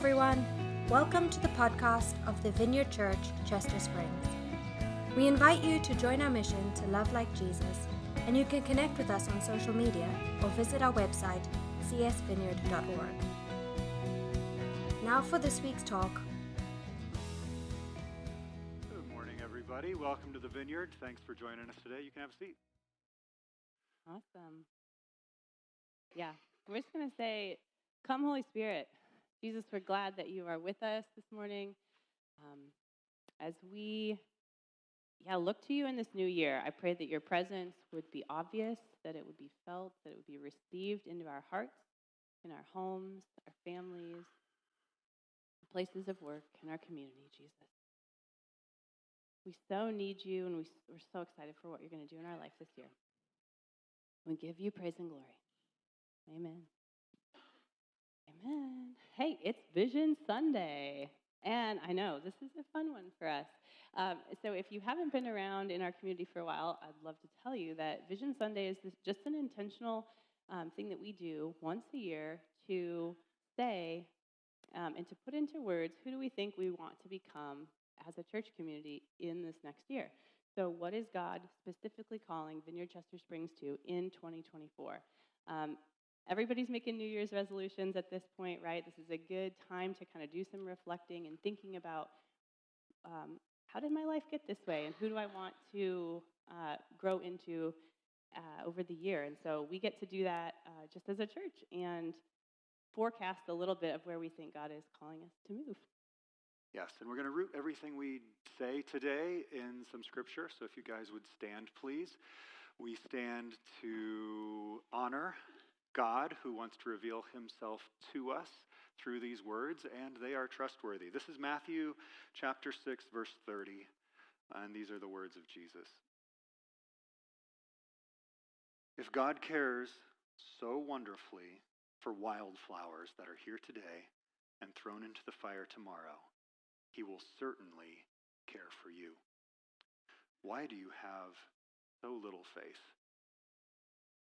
everyone. Welcome to the podcast of the Vineyard Church, Chester Springs. We invite you to join our mission to love like Jesus, and you can connect with us on social media or visit our website, csvineyard.org. Now for this week's talk. Good morning, everybody. Welcome to the Vineyard. Thanks for joining us today. You can have a seat. Awesome. Yeah, we're just going to say, Come, Holy Spirit. Jesus, we're glad that you are with us this morning. Um, as we yeah, look to you in this new year, I pray that your presence would be obvious, that it would be felt, that it would be received into our hearts, in our homes, our families, places of work, in our community, Jesus. We so need you, and we, we're so excited for what you're going to do in our life this year. We give you praise and glory. Amen. Amen. Hey, it's Vision Sunday. And I know this is a fun one for us. Um, so, if you haven't been around in our community for a while, I'd love to tell you that Vision Sunday is this, just an intentional um, thing that we do once a year to say um, and to put into words who do we think we want to become as a church community in this next year. So, what is God specifically calling Vineyard Chester Springs to in 2024? Um, everybody's making New Year's resolutions at this point, right? This is a good time to kind of do some reflecting and thinking about um, how did my life get this way and who do I want to uh, grow into uh, over the year. And so we get to do that uh, just as a church and forecast a little bit of where we think God is calling us to move. Yes, and we're going to root everything we say today in some scripture. So if you guys would stand, please. We stand to honor God who wants to reveal himself to us through these words, and they are trustworthy. This is Matthew chapter 6, verse 30, and these are the words of Jesus. If God cares so wonderfully for wildflowers that are here today and thrown into the fire tomorrow, he will certainly care for you. Why do you have so little faith?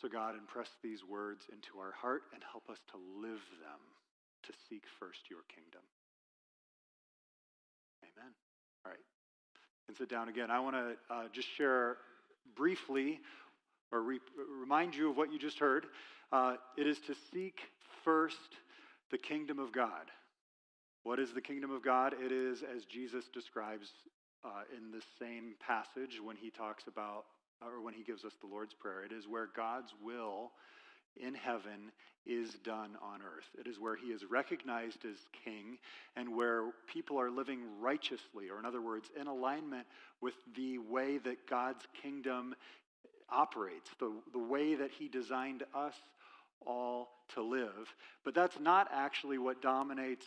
So, God, impress these words into our heart and help us to live them, to seek first your kingdom. Amen. All right. And sit down again. I want to uh, just share briefly or re- remind you of what you just heard. Uh, it is to seek first the kingdom of God. What is the kingdom of God? It is, as Jesus describes uh, in the same passage when he talks about or when he gives us the Lord's Prayer. It is where God's will in heaven is done on earth. It is where he is recognized as king and where people are living righteously, or in other words, in alignment with the way that God's kingdom operates, the, the way that he designed us all to live. But that's not actually what dominates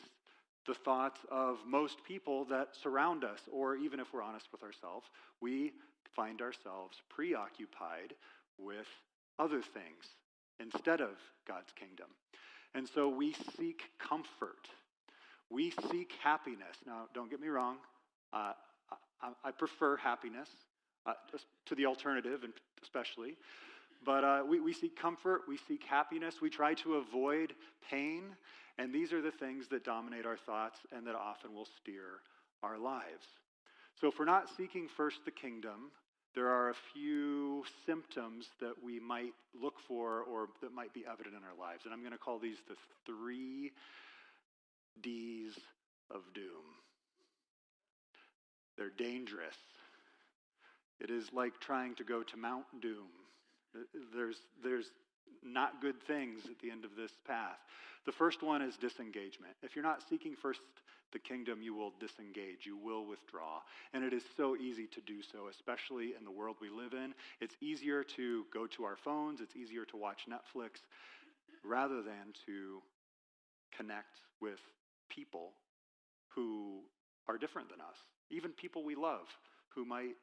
the thoughts of most people that surround us, or even if we're honest with ourselves, we find ourselves preoccupied with other things instead of God's kingdom. And so we seek comfort. We seek happiness. Now, don't get me wrong, uh, I, I, prefer happiness uh, to the alternative, and especially. But uh, we, we seek comfort, we seek happiness, we try to avoid pain, and these are the things that dominate our thoughts and that often will steer our lives. So if we're not seeking first the kingdom, there are a few symptoms that we might look for or that might be evident in our lives. And I'm going to call these the three D's of doom. They're dangerous. It is like trying to go to Mount Doom. There's, there's not good things at the end of this path. The first one is disengagement. If you're not seeking first the kingdom, you will disengage, you will withdraw. And it is so easy to do so, especially in the world we live in. It's easier to go to our phones, it's easier to watch Netflix rather than to connect with people who are different than us, even people we love who might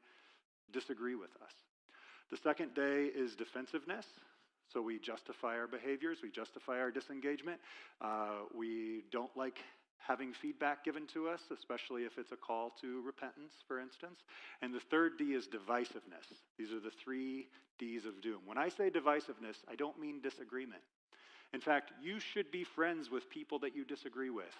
disagree with us. The second day is defensiveness. So we justify our behaviors, we justify our disengagement. Uh, we don't like having feedback given to us, especially if it's a call to repentance, for instance. And the third D is divisiveness. These are the three D's of doom. When I say divisiveness, I don't mean disagreement. In fact, you should be friends with people that you disagree with.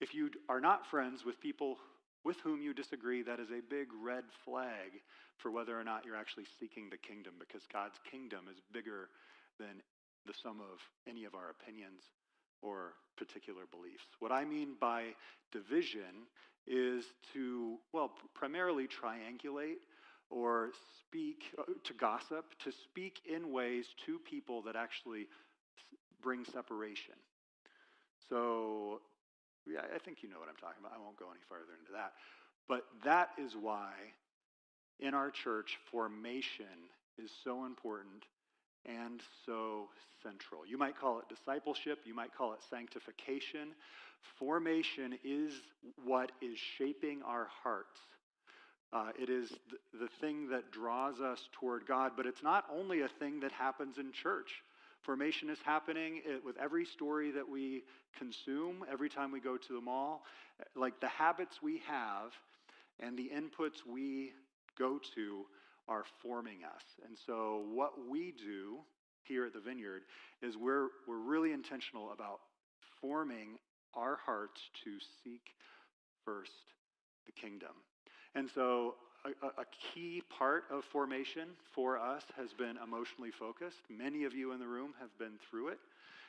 If you are not friends with people with whom you disagree, that is a big red flag for whether or not you're actually seeking the kingdom because God's kingdom is bigger than the sum of any of our opinions or particular beliefs. What I mean by division is to, well, primarily triangulate or speak, uh, to gossip, to speak in ways to people that actually bring separation. So, yeah, I think you know what I'm talking about. I won't go any further into that. But that is why in our church, formation is so important and so central. You might call it discipleship, you might call it sanctification. Formation is what is shaping our hearts. Uh, it is the, the thing that draws us toward God, but it's not only a thing that happens in church. Formation is happening with every story that we consume, every time we go to the mall. Like the habits we have and the inputs we go to are forming us. And so, what we do here at the Vineyard is we're, we're really intentional about forming our hearts to seek first the kingdom. And so, a, a, key part of formation for us has been emotionally focused. Many of you in the room have been through it.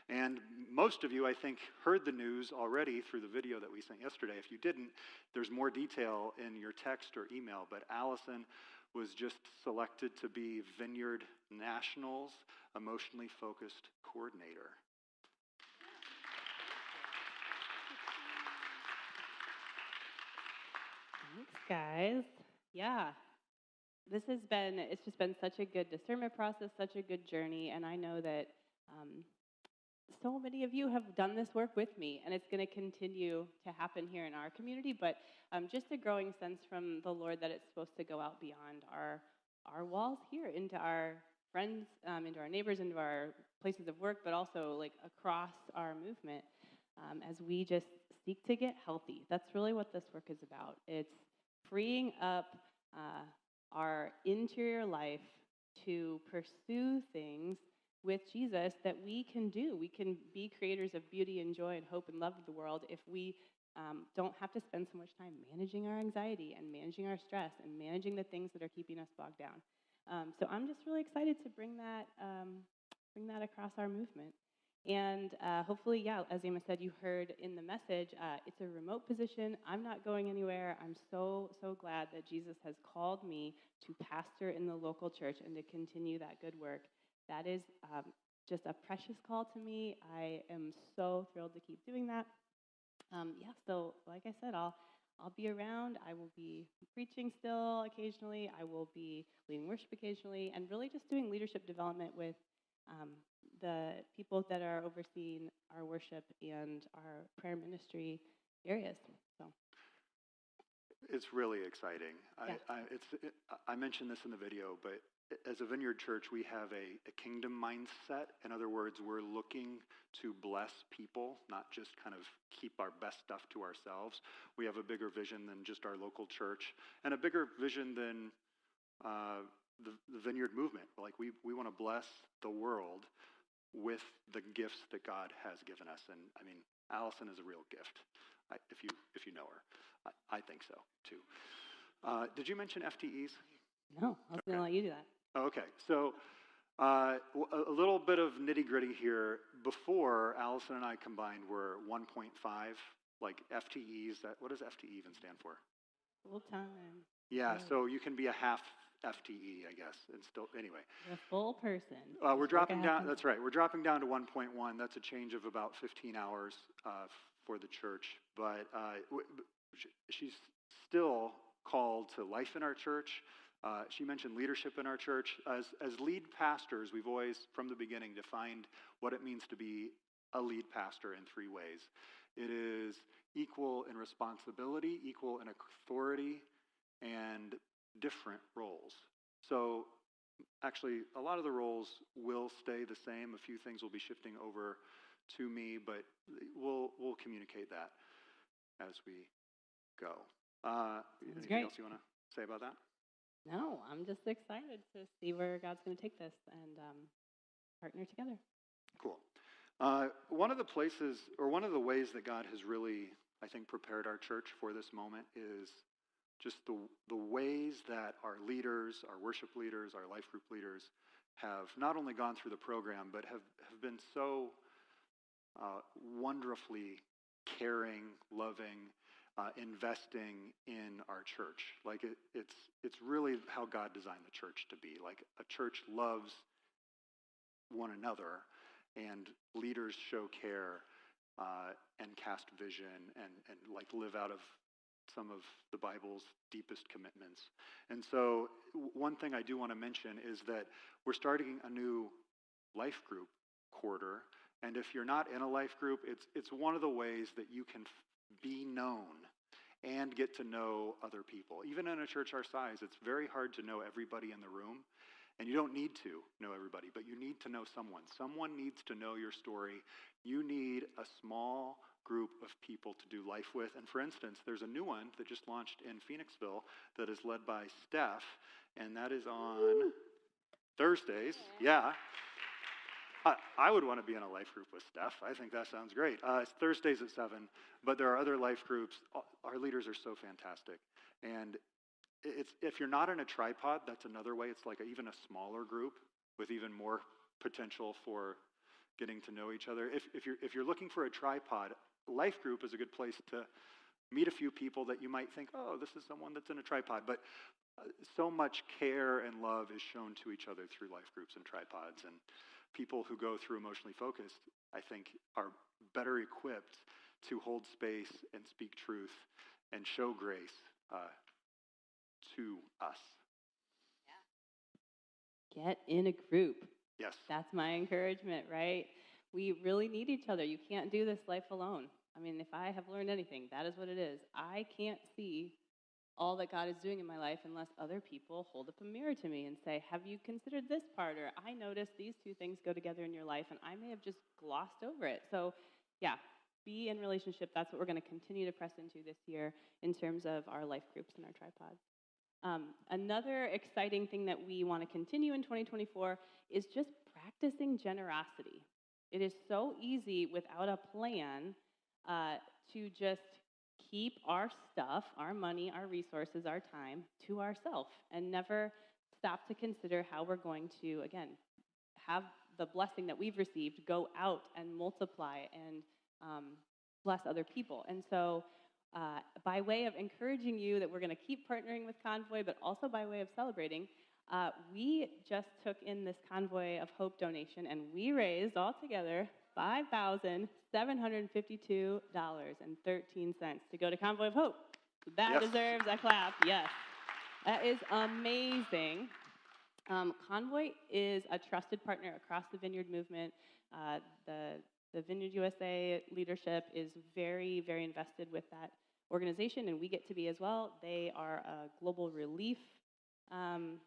And most of you, I think, heard the news already through the video that we sent yesterday. If you didn't, there's more detail in your text or email. But Allison was just selected to be Vineyard Nationals emotionally focused coordinator. Thanks, guys. Yeah. This has been, it's just been such a good discernment process, such a good journey. And I know that um, so many of you have done this work with me, and it's going to continue to happen here in our community. But um, just a growing sense from the Lord that it's supposed to go out beyond our our walls here into our friends, um, into our neighbors, into our places of work, but also like across our movement um, as we just seek to get healthy. That's really what this work is about. It's freeing up uh, our interior life to pursue things with Jesus that we can do. We can be creators of beauty and joy and hope and love of the world if we um, don't have to spend so much time managing our anxiety and managing our stress and managing the things that are keeping us bogged down. Um, so I'm just really excited to bring that um, bring that across our movement. And uh, hopefully, yeah, as Emma said, you heard in the message, uh, it's a remote position. I'm not going anywhere. I'm so, so glad that Jesus has called me to pastor in the local church and to continue that good work. That is um, just a precious call to me. I am so thrilled to keep doing that. Um, yeah, so like I said, I'll I'll be around. I will be preaching still occasionally. I will be leading worship occasionally, and really just doing leadership development with um, the people that are overseeing our worship and our prayer ministry areas. So it's really exciting. Yeah. I, I, it's, it, I mentioned this in the video, but as a Vineyard Church, we have a, a, kingdom mindset. In other words, we're looking to bless people, not just kind of keep our best stuff to ourselves. We have a bigger vision than just our local church, and a bigger vision than uh, the, the Vineyard movement. Like, we, we want to bless the world with the gifts that God has given us. And I mean, Allison is a real gift, I, if, you, if you know her. I, I think so, too. Uh, did you mention FTEs? No, I was okay. going to let you do that. Okay, so uh, a little bit of nitty gritty here. Before Allison and I combined were 1.5, like FTEs. That what does FTE even stand for? Full time. Yeah, yeah, so you can be a half FTE, I guess, and still anyway. A full person. Uh, we're dropping down. That's right. We're dropping down to 1.1. That's a change of about 15 hours uh, for the church, but uh, she's still called to life in our church. Uh, she mentioned leadership in our church. As, as lead pastors, we've always, from the beginning, defined what it means to be a lead pastor in three ways. It is equal in responsibility, equal in authority, and different roles. So, actually, a lot of the roles will stay the same. A few things will be shifting over to me, but we'll we'll communicate that as we go. Uh, anything great. else you want to say about that? No, I'm just excited to see where God's going to take this and um, partner together. Cool. Uh, one of the places, or one of the ways that God has really, I think, prepared our church for this moment is just the, the ways that our leaders, our worship leaders, our life group leaders have not only gone through the program, but have, have been so uh, wonderfully caring, loving, uh, investing in our church. Like it, it's, it's really how God designed the church to be. Like a church loves one another, and leaders show care uh, and cast vision and, and like live out of some of the Bible's deepest commitments. And so, one thing I do want to mention is that we're starting a new life group quarter. And if you're not in a life group, it's, it's one of the ways that you can be known and get to know other people. Even in a church our size, it's very hard to know everybody in the room. And you don't need to know everybody, but you need to know someone. Someone needs to know your story. You need a small group of people to do life with. And for instance, there's a new one that just launched in Phoenixville that is led by Steph, and that is on Thursdays. Yeah. I, would want to be in a life group with Steph. I think that sounds great. Uh, it's Thursdays at 7, but there are other life groups. Our leaders are so fantastic. And it's, if you're not in a tripod, that's another way. It's like a, even a smaller group with even more potential for getting to know each other. If, if, you're, if you're looking for a tripod, life group is a good place to meet a few people that you might think, oh, this is someone that's in a tripod. But uh, so much care and love is shown to each other through life groups and tripods. And people who go through emotionally focused, I think, are better equipped to hold space and speak truth and show grace uh, to us. Get in a group. Yes. That's my encouragement, right? We really need each other. You can't do this life alone. I mean, if I have learned anything, that is what it is. I can't see all that God is doing in my life unless other people hold up a mirror to me and say, Have you considered this part? Or I noticed these two things go together in your life, and I may have just glossed over it. So, yeah, be in relationship. That's what we're going to continue to press into this year in terms of our life groups and our tripods. Um, another exciting thing that we want to continue in 2024 is just practicing generosity. It is so easy without a plan uh, to just keep our stuff, our money, our resources, our time to ourselves and never stop to consider how we're going to, again, have the blessing that we've received go out and multiply and um, bless other people. And so, uh, by way of encouraging you that we're going to keep partnering with Convoy, but also by way of celebrating, uh, we just took in this Convoy of Hope donation and we raised altogether $5,752.13 to go to Convoy of Hope. That Yes. deserves a clap, yes. That is amazing. Um, Convoy is a trusted partner across the Vineyard movement. Uh, the, the Vineyard USA leadership is very, very invested with that organization, and we get to be as well. They are a global relief um,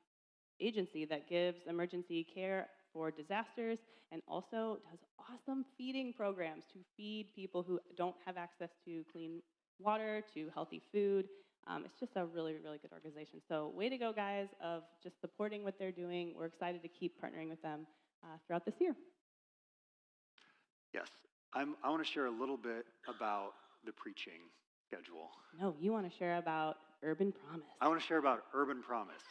agency that gives emergency care for disasters and also does awesome feeding programs to feed people who don't have access to clean water, to healthy food. Um, it's just a really, really good organization. So, way to go, guys, of just supporting what they're doing. We're excited to keep partnering with them uh, throughout this year. Yes. I'm, I want to share a little bit about the preaching schedule. No, you want to share about Urban Promise. I want to share about Urban Promise.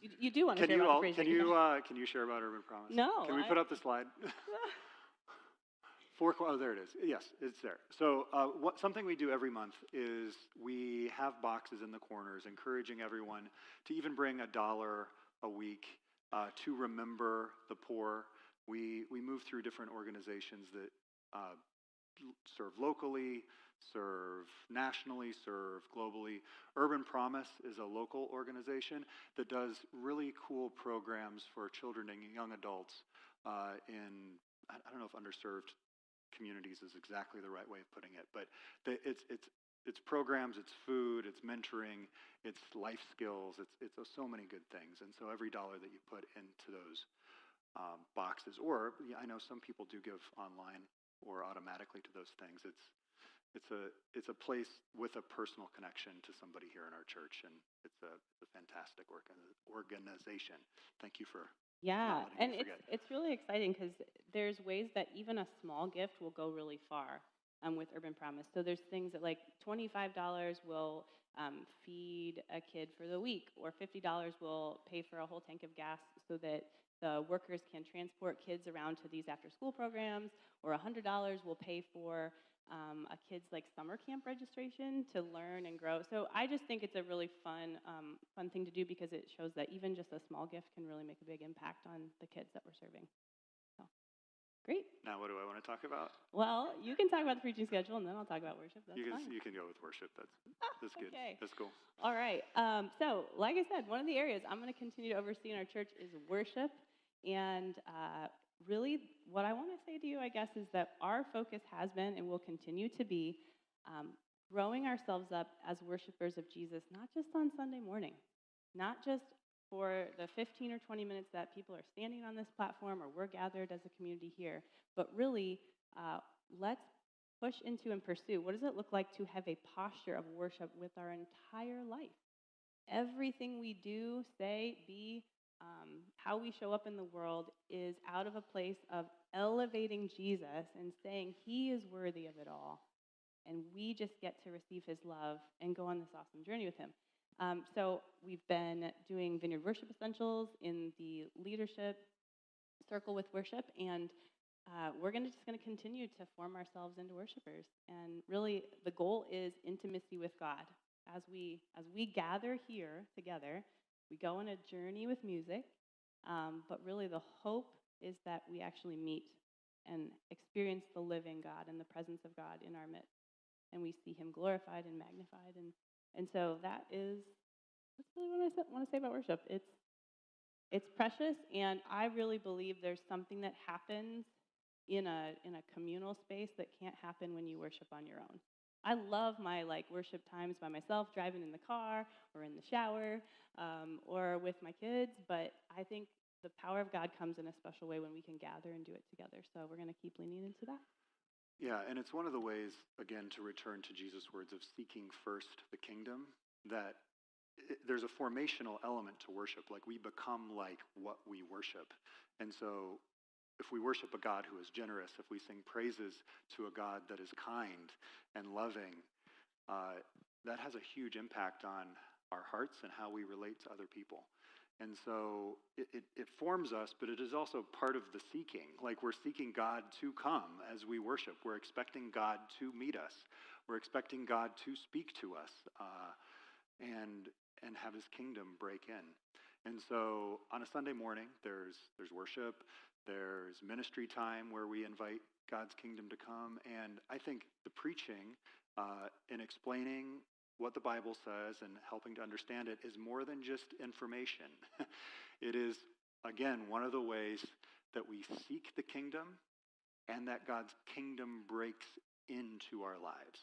You, you do want to Can share you about all, can you uh, can you share about Urban Promise? No, Can we I- put up the slide? Four, oh, there it is. Yes, it's there. So, uh, what, something we do every month is we have boxes in the corners encouraging everyone to even bring a dollar a week uh, to remember the poor. We, we move through different organizations that uh, serve locally, serve nationally, serve globally. Urban Promise is a local organization that does really cool programs for children and young adults uh, in, I don't know if underserved communities is exactly the right way of putting it. But the, it's, it's, it's programs, it's food, it's mentoring, it's life skills, it's, it's so many good things. And so every dollar that you put into those um, boxes, or I know some people do give online or automatically to those things. It's it's a it's a place with a personal connection to somebody here in our church, and it's a, it's a fantastic organization. Thank you for yeah, and it's it's really exciting because there's ways that even a small gift will go really far um, with Urban Promise. So there's things that like twenty five dollars will um, feed a kid for the week, or fifty dollars will pay for a whole tank of gas so that the workers can transport kids around to these after school programs, or $100 will pay for um, a kid's like summer camp registration to learn and grow. So I just think it's a really fun, um, fun thing to do because it shows that even just a small gift can really make a big impact on the kids that we're serving. So, great. Now, what do I want to talk about? Well, you can talk about the preaching schedule, and then I'll talk about worship. That's you can, fine. You can go with worship. That's that's good. okay. That's cool. All right. Um, so, like I said, one of the areas I'm going to continue to oversee in our church is worship. And uh, really, what I want to say to you, I guess, is that our focus has been and will continue to be um, growing ourselves up as worshipers of Jesus, not just on Sunday morning, not just for the 15 or 20 minutes that people are standing on this platform or we're gathered as a community here, but really, uh, let's push into and pursue what does it look like to have a posture of worship with our entire life? Everything we do, say, be, um, how we show up in the world is out of a place of elevating Jesus and saying he is worthy of it all. And we just get to receive his love and go on this awesome journey with him. Um, so we've been doing Vineyard Worship Essentials in the leadership circle with worship, and uh, we're gonna, just going to continue to form ourselves into worshipers. And really, the goal is intimacy with God. As we, as we gather here together, we go on a journey with music, um, but really the hope is that we actually meet and experience the living God and the presence of God in our midst. And we see him glorified and magnified. And, and so that is, that's really what I want to say about worship. It's, it's precious, and I really believe there's something that happens in a, in a communal space that can't happen when you worship on your own. I love my like worship times by myself, driving in the car or in the shower um, or with my kids. But I think the power of God comes in a special way when we can gather and do it together. So we're going to keep leaning into that. Yeah, and it's one of the ways, again, to return to Jesus' words of seeking first the kingdom, that it, there's a formational element to worship. Like we become like what we worship. And so if we worship a God who is generous, if we sing praises to a God that is kind and loving, uh, that has a huge impact on our hearts and how we relate to other people. And so it, it, it, forms us, but it is also part of the seeking. Like we're seeking God to come as we worship. We're expecting God to meet us. We're expecting God to speak to us uh, and, and have his kingdom break in. And so on a Sunday morning, there's, there's worship, there's ministry time where we invite God's kingdom to come. And I think the preaching uh, and explaining what the Bible says and helping to understand it is more than just information. it is, again, one of the ways that we seek the kingdom and that God's kingdom breaks into our lives.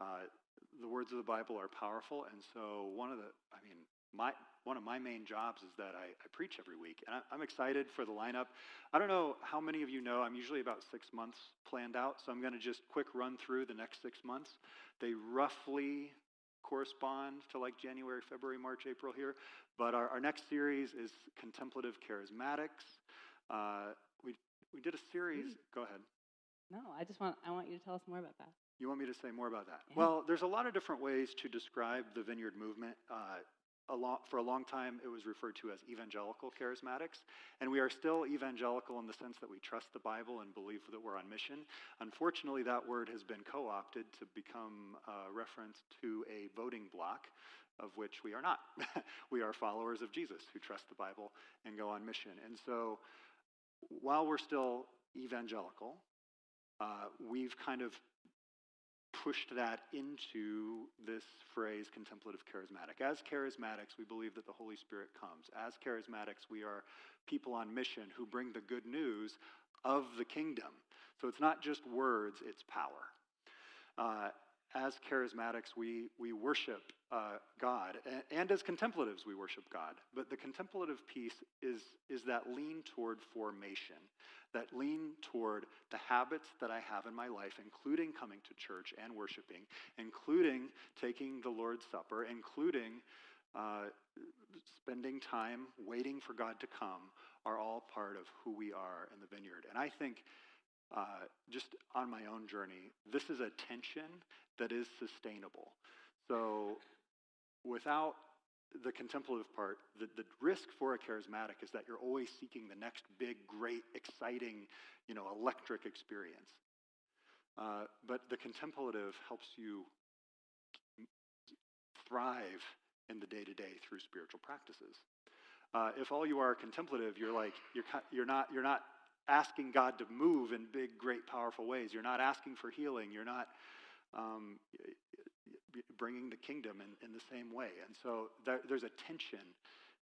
Uh, the words of the Bible are powerful, and so one of the, I mean, my, one of my main jobs is that I, I preach every week. And I, am excited for the lineup. I don't know how many of you know, I'm usually about six months planned out, so I'm going to just quick run through the next six months. They roughly correspond to like January, February, March, April here. But our, our next series is Contemplative Charismatics. Uh, we, we did a series. Mm. Go ahead. No, I just want, I want you to tell us more about that. You want me to say more about that? Yeah. Well, there's a lot of different ways to describe the Vineyard movement. Uh, a for a long time, it was referred to as evangelical charismatics. And we are still evangelical in the sense that we trust the Bible and believe that we're on mission. Unfortunately, that word has been co opted to become a reference to a voting block, of which we are not. we are followers of Jesus who trust the Bible and go on mission. And so, while we're still evangelical, uh, we've kind of pushed that into this phrase contemplative charismatic. As charismatics, we believe that the Holy Spirit comes. As charismatics, we are people on mission who bring the good news of the kingdom. So it's not just words, it's power. Uh, as charismatics, we, we worship uh, God, and, and, as contemplatives, we worship God. But the contemplative piece is, is that lean toward formation, that lean toward the habits that I have in my life, including coming to church and worshiping, including taking the Lord's Supper, including uh, spending time waiting for God to come, are all part of who we are in the vineyard. And I think uh, just on my own journey, this is a tension that is sustainable. So without the contemplative part, the, the risk for a charismatic is that you're always seeking the next big, great, exciting, you know, electric experience. Uh, but the contemplative helps you thrive in the day to day through spiritual practices. Uh, if all you are contemplative, you're like you're you're not you're not asking God to move in big, great, powerful ways. You're not asking for healing. You're not um, bringing the kingdom in, in the same way. And so there, there's a tension,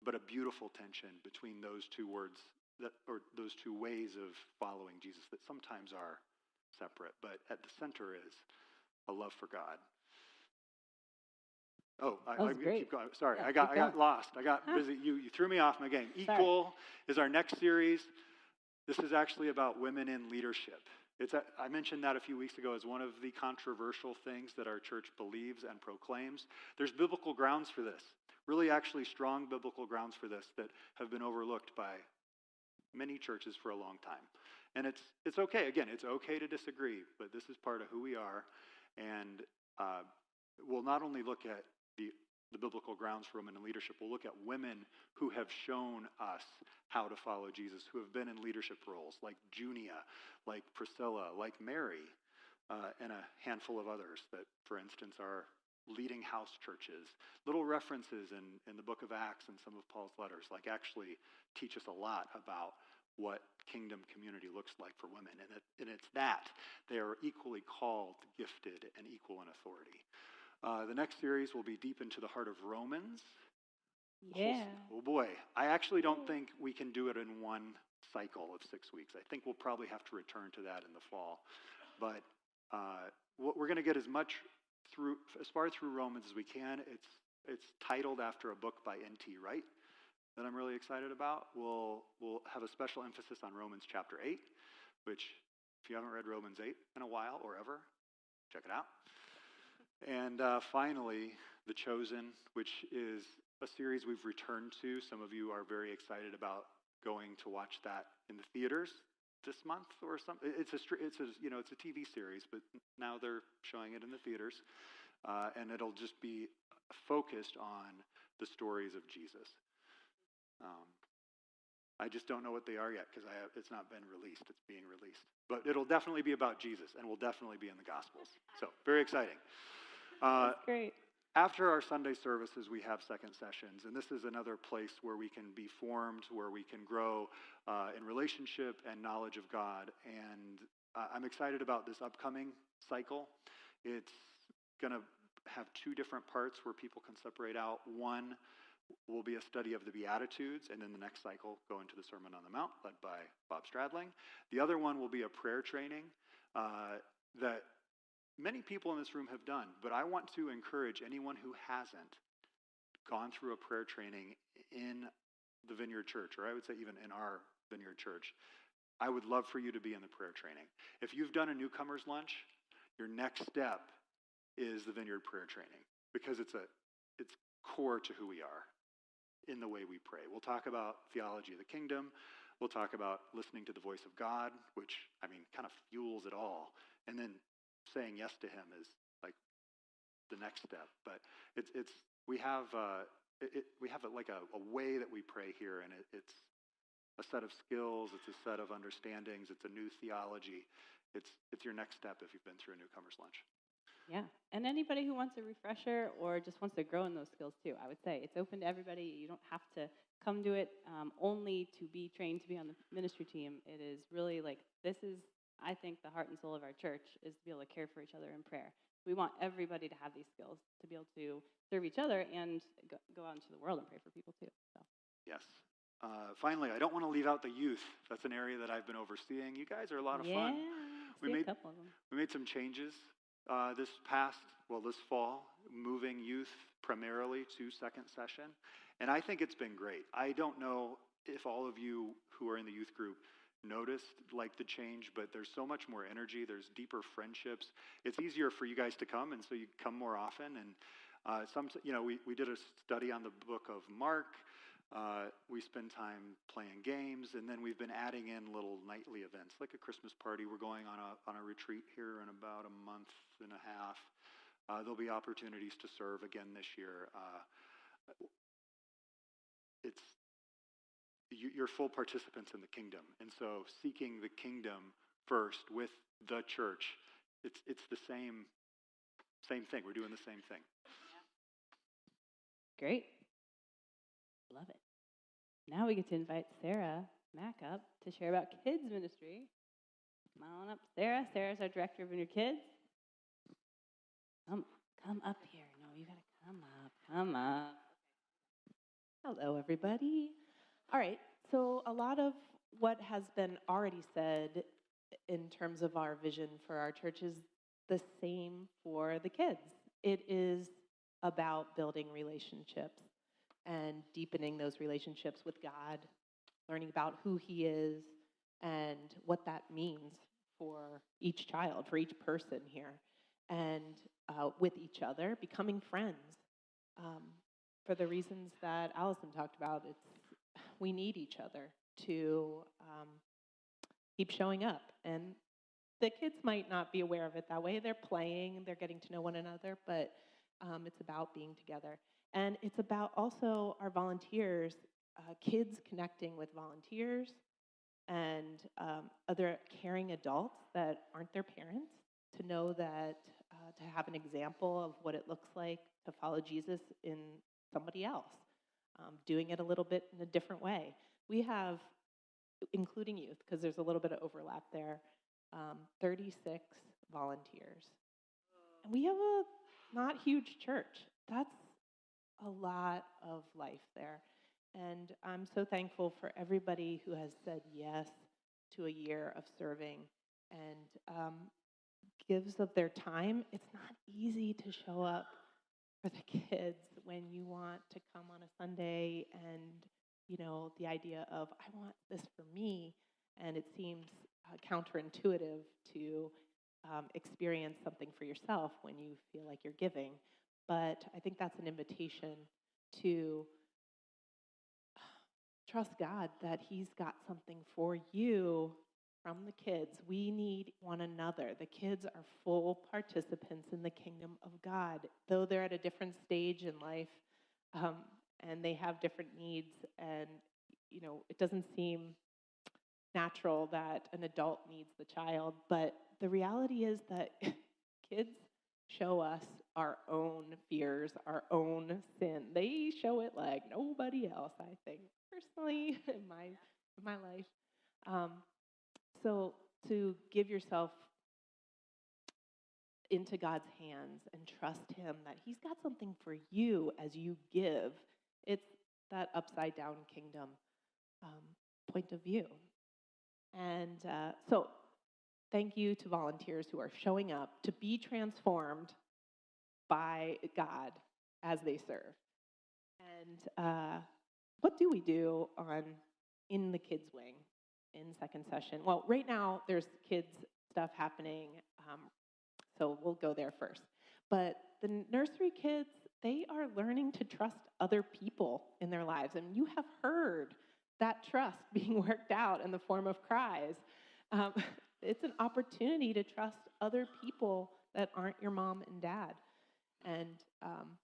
but a beautiful tension between those two words that, or those two ways of following Jesus that sometimes are separate, but at the center is a love for God. Oh, I, I keep going. Sorry, yeah, I got I got lost. I got busy. You you threw me off my game. Equal Sorry. is our next series. This is actually about women in leadership. It's a, I mentioned that a few weeks ago as one of the controversial things that our church believes and proclaims. There's biblical grounds for this, really, actually, strong biblical grounds for this that have been overlooked by many churches for a long time. And it's, it's okay. Again, it's okay to disagree, but this is part of who we are. And uh, we'll not only look at the the biblical grounds for women in leadership. We'll look at women who have shown us how to follow Jesus, who have been in leadership roles, like Junia, like Priscilla, like Mary, uh, and a handful of others that, for instance, are leading house churches. Little references in, in the book of Acts and some of Paul's letters, like actually teach us a lot about what kingdom community looks like for women. And, it, and it's that. They are equally called, gifted, and equal in authority. Uh, the next series will be deep into the heart of Romans. Yeah. Oh boy. I actually don't think we can do it in one cycle of six weeks. I think we'll probably have to return to that in the fall. But uh, we're going to get as much through, as far through Romans as we can. It's, it's titled after a book by N.T. Wright that I'm really excited about. We'll, we'll have a special emphasis on Romans chapter 8, which, if you haven't read Romans 8 in a while or ever, check it out. And uh, finally, The Chosen, which is a series we've returned to. Some of you are very excited about going to watch that in the theaters this month or something. It's a, it's a, you know, it's a TV series, but now they're showing it in the theaters. Uh, and it'll just be focused on the stories of Jesus. Um, I just don't know what they are yet because it's not been released. It's being released. But it'll definitely be about Jesus and will definitely be in the Gospels. So, very exciting. Uh, That's great. After our Sunday services, we have second sessions, and this is another place where we can be formed, where we can grow uh, in relationship and knowledge of God. And uh, I'm excited about this upcoming cycle. It's going to have two different parts where people can separate out. One will be a study of the Beatitudes, and then the next cycle go into the Sermon on the Mount, led by Bob Stradling. The other one will be a prayer training uh, that many people in this room have done, but I want to encourage anyone who hasn't gone through a prayer training in the Vineyard Church, or I would say even in our Vineyard Church, I would love for you to be in the prayer training. If you've done a newcomer's lunch, your next step is the Vineyard prayer training because it's a it's core to who we are in the way we pray. We'll talk about theology of the kingdom. We'll talk about listening to the voice of God, which I mean kind of fuels it all. And then saying yes to him is like the next step. But it's it's we have uh, it, it, we have a, like a, a, way that we pray here, and it, it's a set of skills. It's a set of understandings. It's a new theology. It's it's your next step if you've been through a newcomer's lunch. Yeah, and anybody who wants a refresher or just wants to grow in those skills too, I would say it's open to everybody. You don't have to come to it um, only to be trained to be on the ministry team. It is really like this is I think the heart and soul of our church is to be able to care for each other in prayer. We want everybody to have these skills to be able to serve each other and go, go out into the world and pray for people too. So. Yes. Uh, finally, I don't want to leave out the youth. That's an area that I've been overseeing. You guys are a lot of yeah. fun. we made a couple of them. we made some changes uh, this past, well, this fall, moving youth primarily to second session. And I think it's been great. I don't know if all of you who are in the youth group noticed like the change, but there's so much more energy. There's deeper friendships. It's easier for you guys to come, and so you come more often. And uh, some, you know, we, we did a study on the book of Mark. Uh, we spend time playing games, and then we've been adding in little nightly events, like a Christmas party. We're going on a on a retreat here in about a month and a half. Uh, there'll be opportunities to serve again this year. Uh, it's you're full participants in the kingdom, and so seeking the kingdom first with the church, it's it's the same same thing. We're doing the same thing. Great. Love it. Now we get to invite Sarah Mack up to share about kids ministry. Come on up, Sarah. Sarah's our director of Vineyard Kids. Come, come up here. No, you gotta come up. Come up. Hello, everybody. All right, so a lot of what has been already said in terms of our vision for our church is the same for the kids. It is about building relationships and deepening those relationships with God, learning about who He is and what that means for each child, for each person here, and uh, with each other, becoming friends. Um, for the reasons that Allison talked about, it's we need each other to um, keep showing up. And the kids might not be aware of it that way. They're playing, they're getting to know one another, but um, it's about being together. And it's about also our volunteers, uh, kids connecting with volunteers and um, other caring adults that aren't their parents to know that, uh, to have an example of what it looks like to follow Jesus in somebody else, um, doing it a little bit in a different way. We have, including youth, because there's a little bit of overlap there, um, 36 volunteers. And we have a not huge church. That's a lot of life there. And I'm so thankful for everybody who has said yes to a year of serving and um, gives of their time. It's not easy to show up for the kids when you want to come on a Sunday and, you know, the idea of, I want this for me. And it seems uh, counterintuitive to um, experience something for yourself when you feel like you're giving. But I think that's an invitation to trust God that He's got something for you from the kids. We need one another. The kids are full participants in the kingdom of God, though they're at a different stage in life um, and they have different needs. And, you know, it doesn't seem natural that an adult needs the child, but the reality is that kids show us our own fears, our own sin. They show it like nobody else, I think, personally, in my, in my life. Um, so to give yourself into God's hands and trust Him that He's got something for you as you give, it's that upside down kingdom um, point of view. And uh, so, thank you to volunteers who are showing up to be transformed by God as they serve. And uh, what do we do on in the kids wing in second session? Well, right now there's kids stuff happening, um, so we'll go there first. But the nursery kids, they are learning to trust other people in their lives, and you have heard that trust being worked out in the form of cries. Um, it's an opportunity to trust other people that aren't your mom and dad. And um,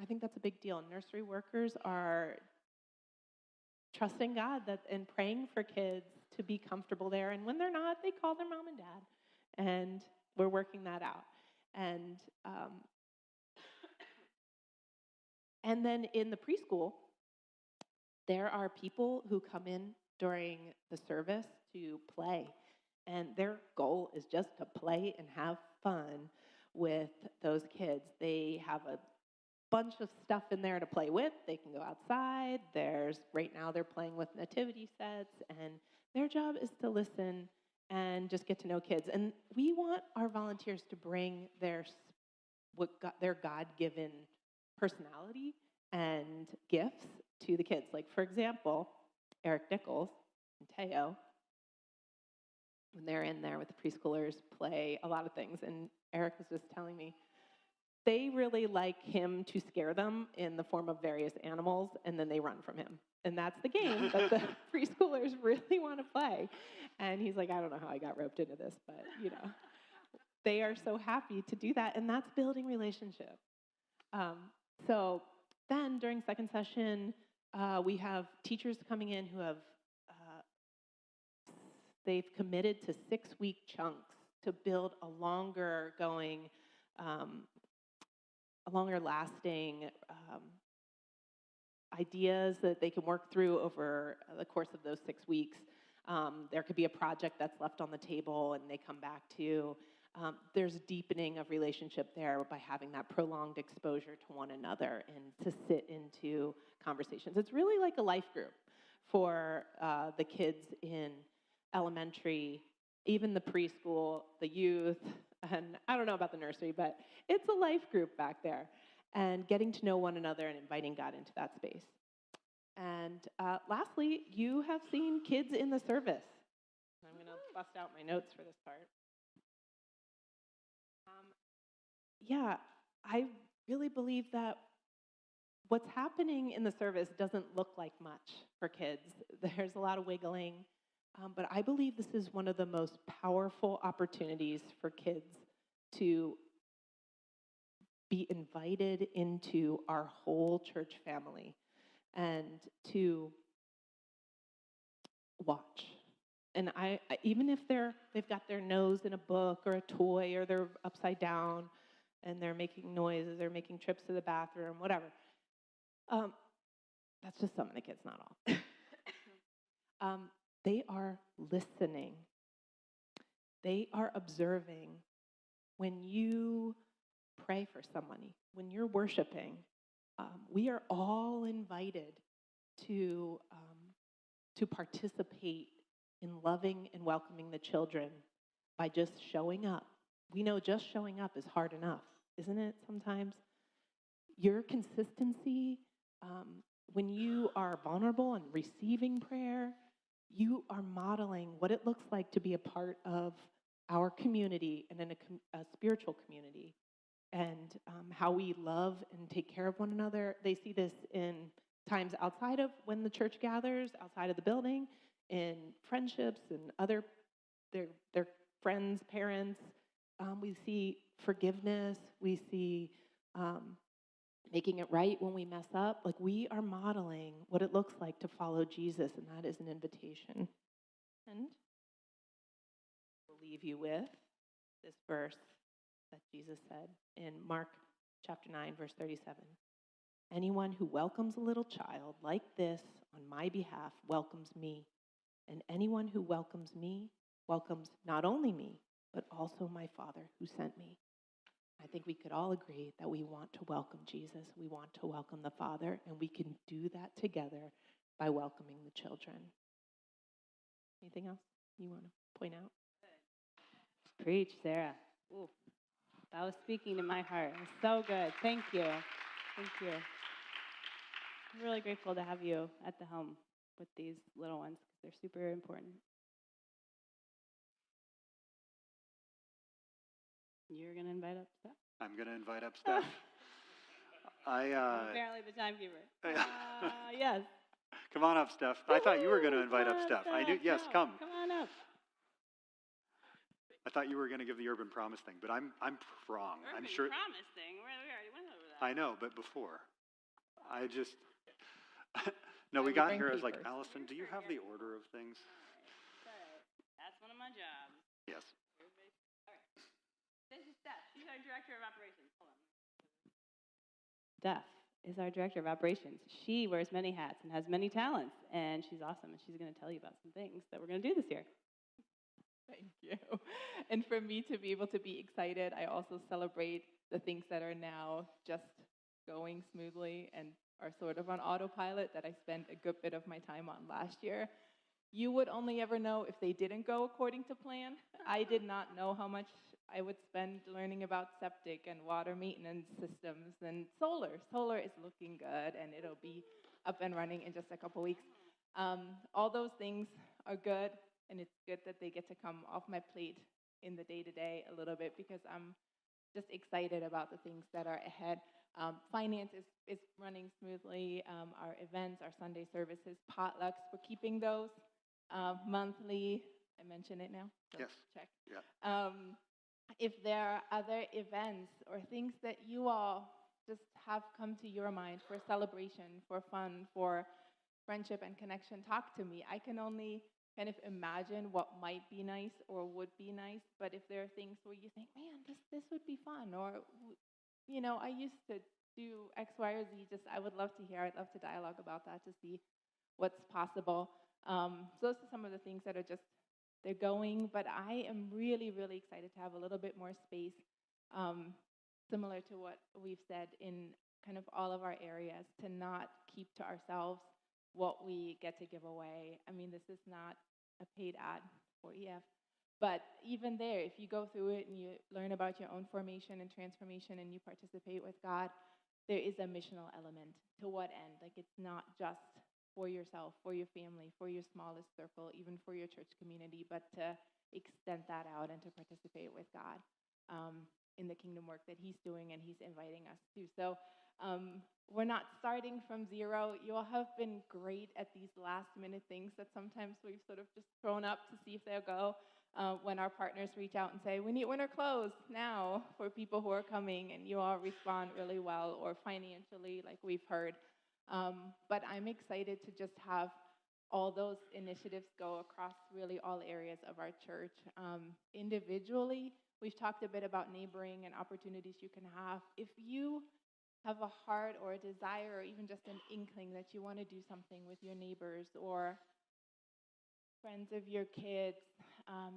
I think that's a big deal. Nursery workers are trusting God that and praying for kids to be comfortable there. And when they're not, they call their mom and dad. And we're working that out. And um, and then in the preschool, there are people who come in during the service to play. And their goal is just to play and have fun with those kids. They have a bunch of stuff in there to play with. They can go outside. There's right now they're playing with nativity sets and their job is to listen and just get to know kids. And we want our volunteers to bring their what their God-given personality and gifts to the kids. Like for example, Eric Nichols and Teo, when they're in there with the preschoolers, play a lot of things. And Eric was just telling me they really like him to scare them in the form of various animals, and then they run from him. And that's the game that the preschoolers really want to play. And he's like, I don't know how I got roped into this, but you know, they are so happy to do that, and that's building relationship. Um, so then during second session, uh, we have teachers coming in who have uh, they've committed to six week chunks to build a longer going, um, longer lasting um, ideas that they can work through over the course of those six weeks. Um, there could be a project that's left on the table and they come back to. Um, there's deepening of relationship there by having that prolonged exposure to one another and to sit into conversations. It's really like a life group for uh, the kids in elementary, even the preschool, the youth, and I don't know about the nursery, but it's a life group back there. And getting to know one another and inviting God into that space. And uh, lastly, you have seen kids in the service. I'm going to bust out my notes for this part. Um, yeah, I really believe that what's happening in the service doesn't look like much for kids. There's a lot of wiggling, um, but I believe this is one of the most powerful opportunities for kids to be invited into our whole church family and to watch. And I, even if they're they've got their nose in a book or a toy or they're upside down and they're making noises, they're making trips to the bathroom, whatever. Um, that's just some of the kids, not all. um, they are listening. They are observing. When you pray for somebody, when you're worshiping, um, we are all invited to, um, to participate in loving and welcoming the children by just showing up. We know just showing up is hard enough, isn't it, sometimes? Your consistency, um, when you are vulnerable and receiving prayer, you are modeling what it looks like to be a part of our community and in a, com- a spiritual community and um, how we love and take care of one another. They see this in times outside of when the church gathers, outside of the building, in friendships and other their their friends, parents. Um, we see forgiveness. We see um, making it right when we mess up. Like we are modeling what it looks like to follow Jesus, and that is an invitation. And we'll leave you with this verse that Jesus said in Mark chapter 9, verse 37. Anyone who welcomes a little child like this on my behalf welcomes me. And anyone who welcomes me welcomes not only me, but also my Father who sent me. I think we could all agree that we want to welcome Jesus. We want to welcome the Father, and we can do that together by welcoming the children. Anything else you want to point out? Preach, Sarah. Ooh, that was speaking to my heart. So good. Thank you. Thank you. I'm really grateful to have you at the helm with these little ones because they're super important. You're going to invite up Steph? I'm going to invite up Steph. I uh, Apparently, the timekeeper. yeah. Uh, yes. come on up, Steph. I thought you were going to invite up Come Steph. I knew. Yes, No, come. Come on up. I thought you were going to give the urban promise thing, but I'm I'm wrong. I'm Urban sure. promise thing. We we already went over that. I know, but before, I just. no, we got bring here was like papers. Allison. Do you have the order of things? That's one of my jobs. Yes. Everybody. All right. This is Steph. She's our director of operations. Hold on. Steph is our director of operations. She wears many hats and has many talents, and she's awesome. And she's going to tell you about some things that we're going to do this year. Thank you. And for me to be able to be excited, I also celebrate the things that are now just going smoothly and are sort of on autopilot that I spent a good bit of my time on last year. you would only ever know if they didn't go according to plan. I did not know how much I would spend learning about septic and water maintenance systems and solar. Solar is looking good and it'll be up and running in just a couple weeks. Um, all those things are good, and it's good that they get to come off my plate in the day to day a little bit because I'm just excited about the things that are ahead. Um, finance is, is running smoothly. Um, our events, our Sunday services, potlucks, we're keeping those uh, monthly. I mention it now? So Yes. Check. Yeah. Um, if there are other events or things that you all just have come to your mind for celebration, for fun, for friendship and connection, talk to me. I can only kind of imagine what might be nice or would be nice, but if there are things where you think, man, this, this would be fun, or, you know, I used to do X, Y, or Z, just I would love to hear, I'd love to dialogue about that to see what's possible. Um, so those are some of the things that are just, they're going, but I am really, really excited to have a little bit more space, um, similar to what we've said in kind of all of our areas, to not keep to ourselves what we get to give away. I mean, this is not a paid ad for EF, but even there, if you go through it and you learn about your own formation and transformation and you participate with God, there is a missional element. To what end? Like, it's not just for yourself, for your family, for your smallest circle, even for your church community, but to extend that out and to participate with God um, in the kingdom work that He's doing and He's inviting us to. So um, we're not starting from zero. You all have been great at these last minute things that sometimes we've sort of just thrown up to see if they'll go. Uh, when our partners reach out and say, We need winter clothes now for people who are coming, and you all respond really well, or financially, like we've heard. Um, but I'm excited to just have all those initiatives go across really all areas of our church. Um, individually, we've talked a bit about neighboring and opportunities you can have. If you have a heart or a desire or even just an inkling that you want to do something with your neighbors or friends of your kids, um,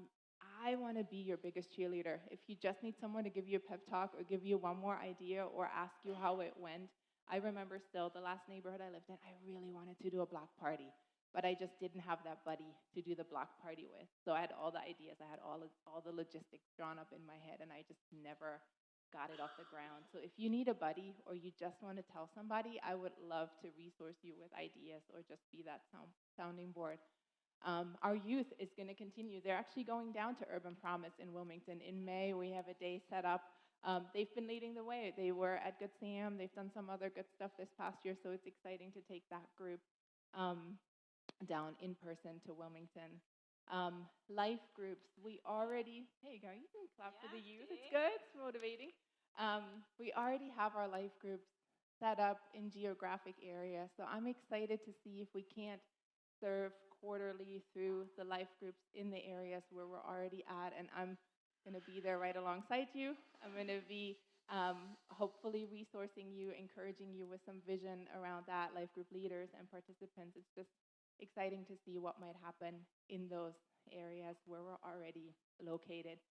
I want to be your biggest cheerleader. If you just need someone to give you a pep talk or give you one more idea or ask you how it went, I remember still the last neighborhood I lived in, I really wanted to do a block party, but I just didn't have that buddy to do the block party with. So I had all the ideas, I had all, of, all the logistics drawn up in my head, and I just never got it off the ground. So if you need a buddy or you just want to tell somebody, I would love to resource you with ideas or just be that sound, sounding board. Um, our youth is going to continue. They're actually going down to Urban Promise in Wilmington. In May, we have a day set up. Um, they've been leading the way. They were at Good Sam. They've done some other good stuff this past year, so it's exciting to take that group um, down in person to Wilmington. Um, life groups, we already, hey, go, you can clap for the youth. It's good, it's motivating. Um, we already have our life groups set up in geographic areas, so I'm excited to see if we can't serve quarterly through the life groups in the areas where we're already at, and I'm going to be there right alongside you. I'm going to be um, hopefully resourcing you, encouraging you with some vision around that, life group leaders and participants. It's just exciting to see what might happen in those areas where we're already located.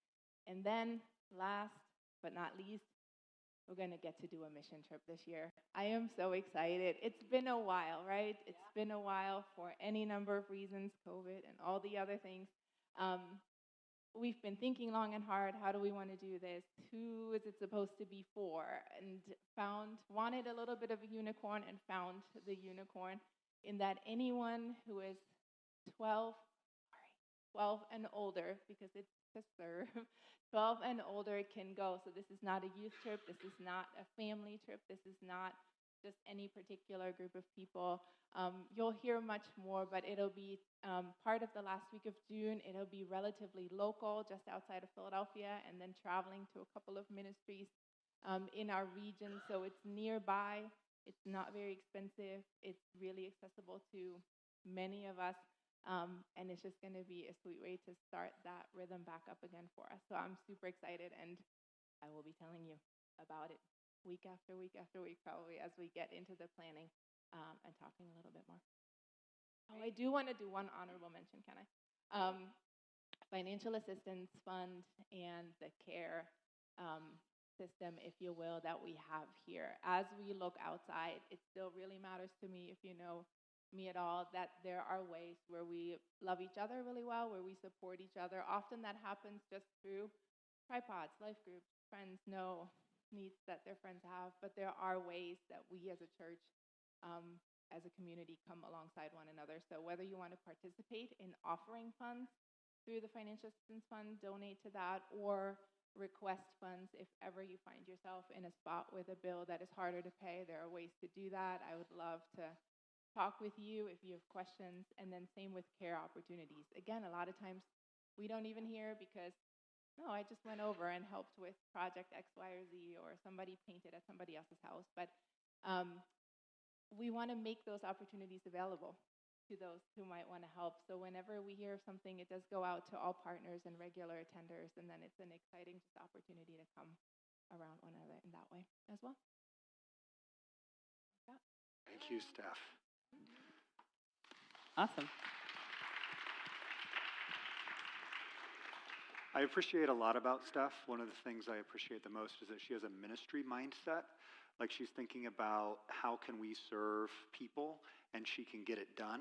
And then, last but not least, we're going to get to do a mission trip this year. I am so excited. It's been a while, right? It's been a while for any number of reasons, COVID and all the other things. Um, we've been thinking long and hard how do we want to do this? Who is it supposed to be for? And found, wanted a little bit of a unicorn and found the unicorn in that anyone who is 12, sorry, 12 and older, because it's to serve, 12 and older can go. So this is not a youth trip, this is not a family trip, this is not just any particular group of people. Um, you'll hear much more, but it'll be um, part of the last week of June. It'll be relatively local, just outside of Philadelphia, and then traveling to a couple of ministries um, in our region. So it's nearby. It's not very expensive. It's really accessible to many of us. Um, and it's just going to be a sweet way to start that rhythm back up again for us. So I'm super excited, and I will be telling you about it week after week after week, probably as we get into the planning um, and talking a little bit more. Oh, I do want to do one honorable mention, can I? Um, financial assistance fund and the care um, system, if you will, that we have here. As we look outside, it still really matters to me if you know me at all that there are ways where we love each other really well, where we support each other. Often that happens just through tripods, life groups, friends know needs that their friends have, but there are ways that we as a church, um, as a community, come alongside one another. So whether you want to participate in offering funds through the Financial Assistance Fund, donate to that, or request funds if ever you find yourself in a spot with a bill that is harder to pay. There are ways to do that. I would love to talk with you if you have questions, and then same with care opportunities. Again, a lot of times we don't even hear because no, I just went over and helped with project X, Y, or Z, or somebody painted at somebody else's house. But um, we want to make those opportunities available to those who might want to help. So whenever we hear of something, it does go out to all partners and regular attenders, and then it's an exciting just opportunity to come around one another in that way as well. Thank you, Steph. Awesome. I appreciate a lot about Steph. One of the things I appreciate the most is that she has a ministry mindset. Like she's thinking about how can we serve people and she can get it done.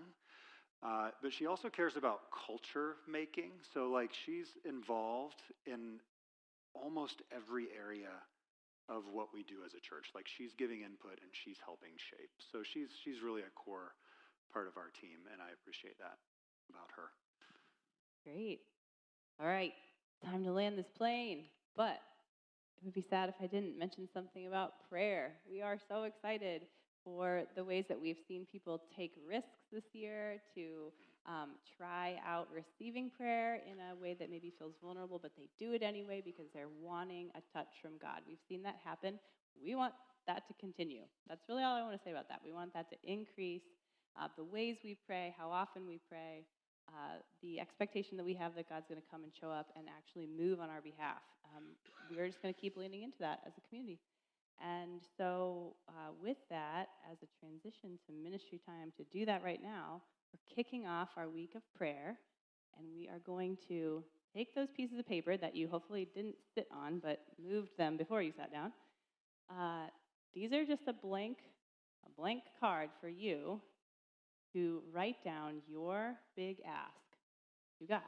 Uh, but she also cares about culture making. So like she's involved in almost every area of what we do as a church. Like she's giving input and she's helping shape. So she's she's really a core part of our team, and I appreciate that about her. Great. All right, time to land this plane. But it would be sad if I didn't mention something about prayer. We are so excited for the ways that we've seen people take risks this year to um, try out receiving prayer in a way that maybe feels vulnerable, but they do it anyway because they're wanting a touch from God. We've seen that happen. We want that to continue. That's really all I want to say about that. We want that to increase uh, the ways we pray, how often we pray, uh, the expectation that we have that God's going to come and show up and actually move on our behalf. Um, we're just going to keep leaning into that as a community. And so, uh, with that, as a transition to ministry time, to do that right now, we're kicking off our week of prayer, and we are going to take those pieces of paper that you hopefully didn't sit on but moved them before you sat down. Uh, these are just a blank, a blank card for you to write down your big ask to God.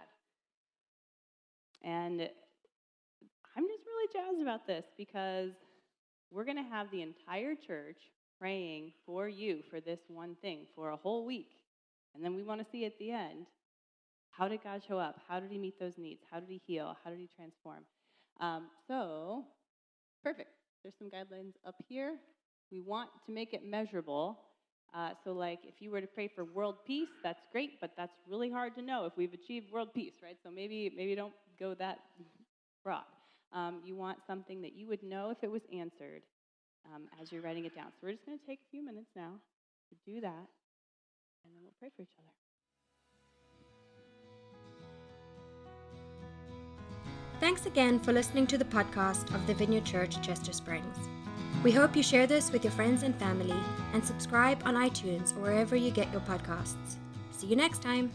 And I'm just really jazzed about this because we're going to have the entire church praying for you for this one thing for a whole week. And then we want to see at the end how did God show up? How did He meet those needs? How did He heal? How did He transform? Um, so, perfect. There's some guidelines up here. We want to make it measurable uh, so, like, if you were to pray for world peace, that's great, but that's really hard to know if we've achieved world peace, right? So maybe maybe don't go that broad. Um, you want something that you would know if it was answered um, as you're writing it down. So we're just going to take a few minutes now to do that, and then we'll pray for each other. Thanks again for listening to the podcast of the Vineyard Church Chester Springs. We hope you share this with your friends and family and subscribe on iTunes or wherever you get your podcasts. See you next time.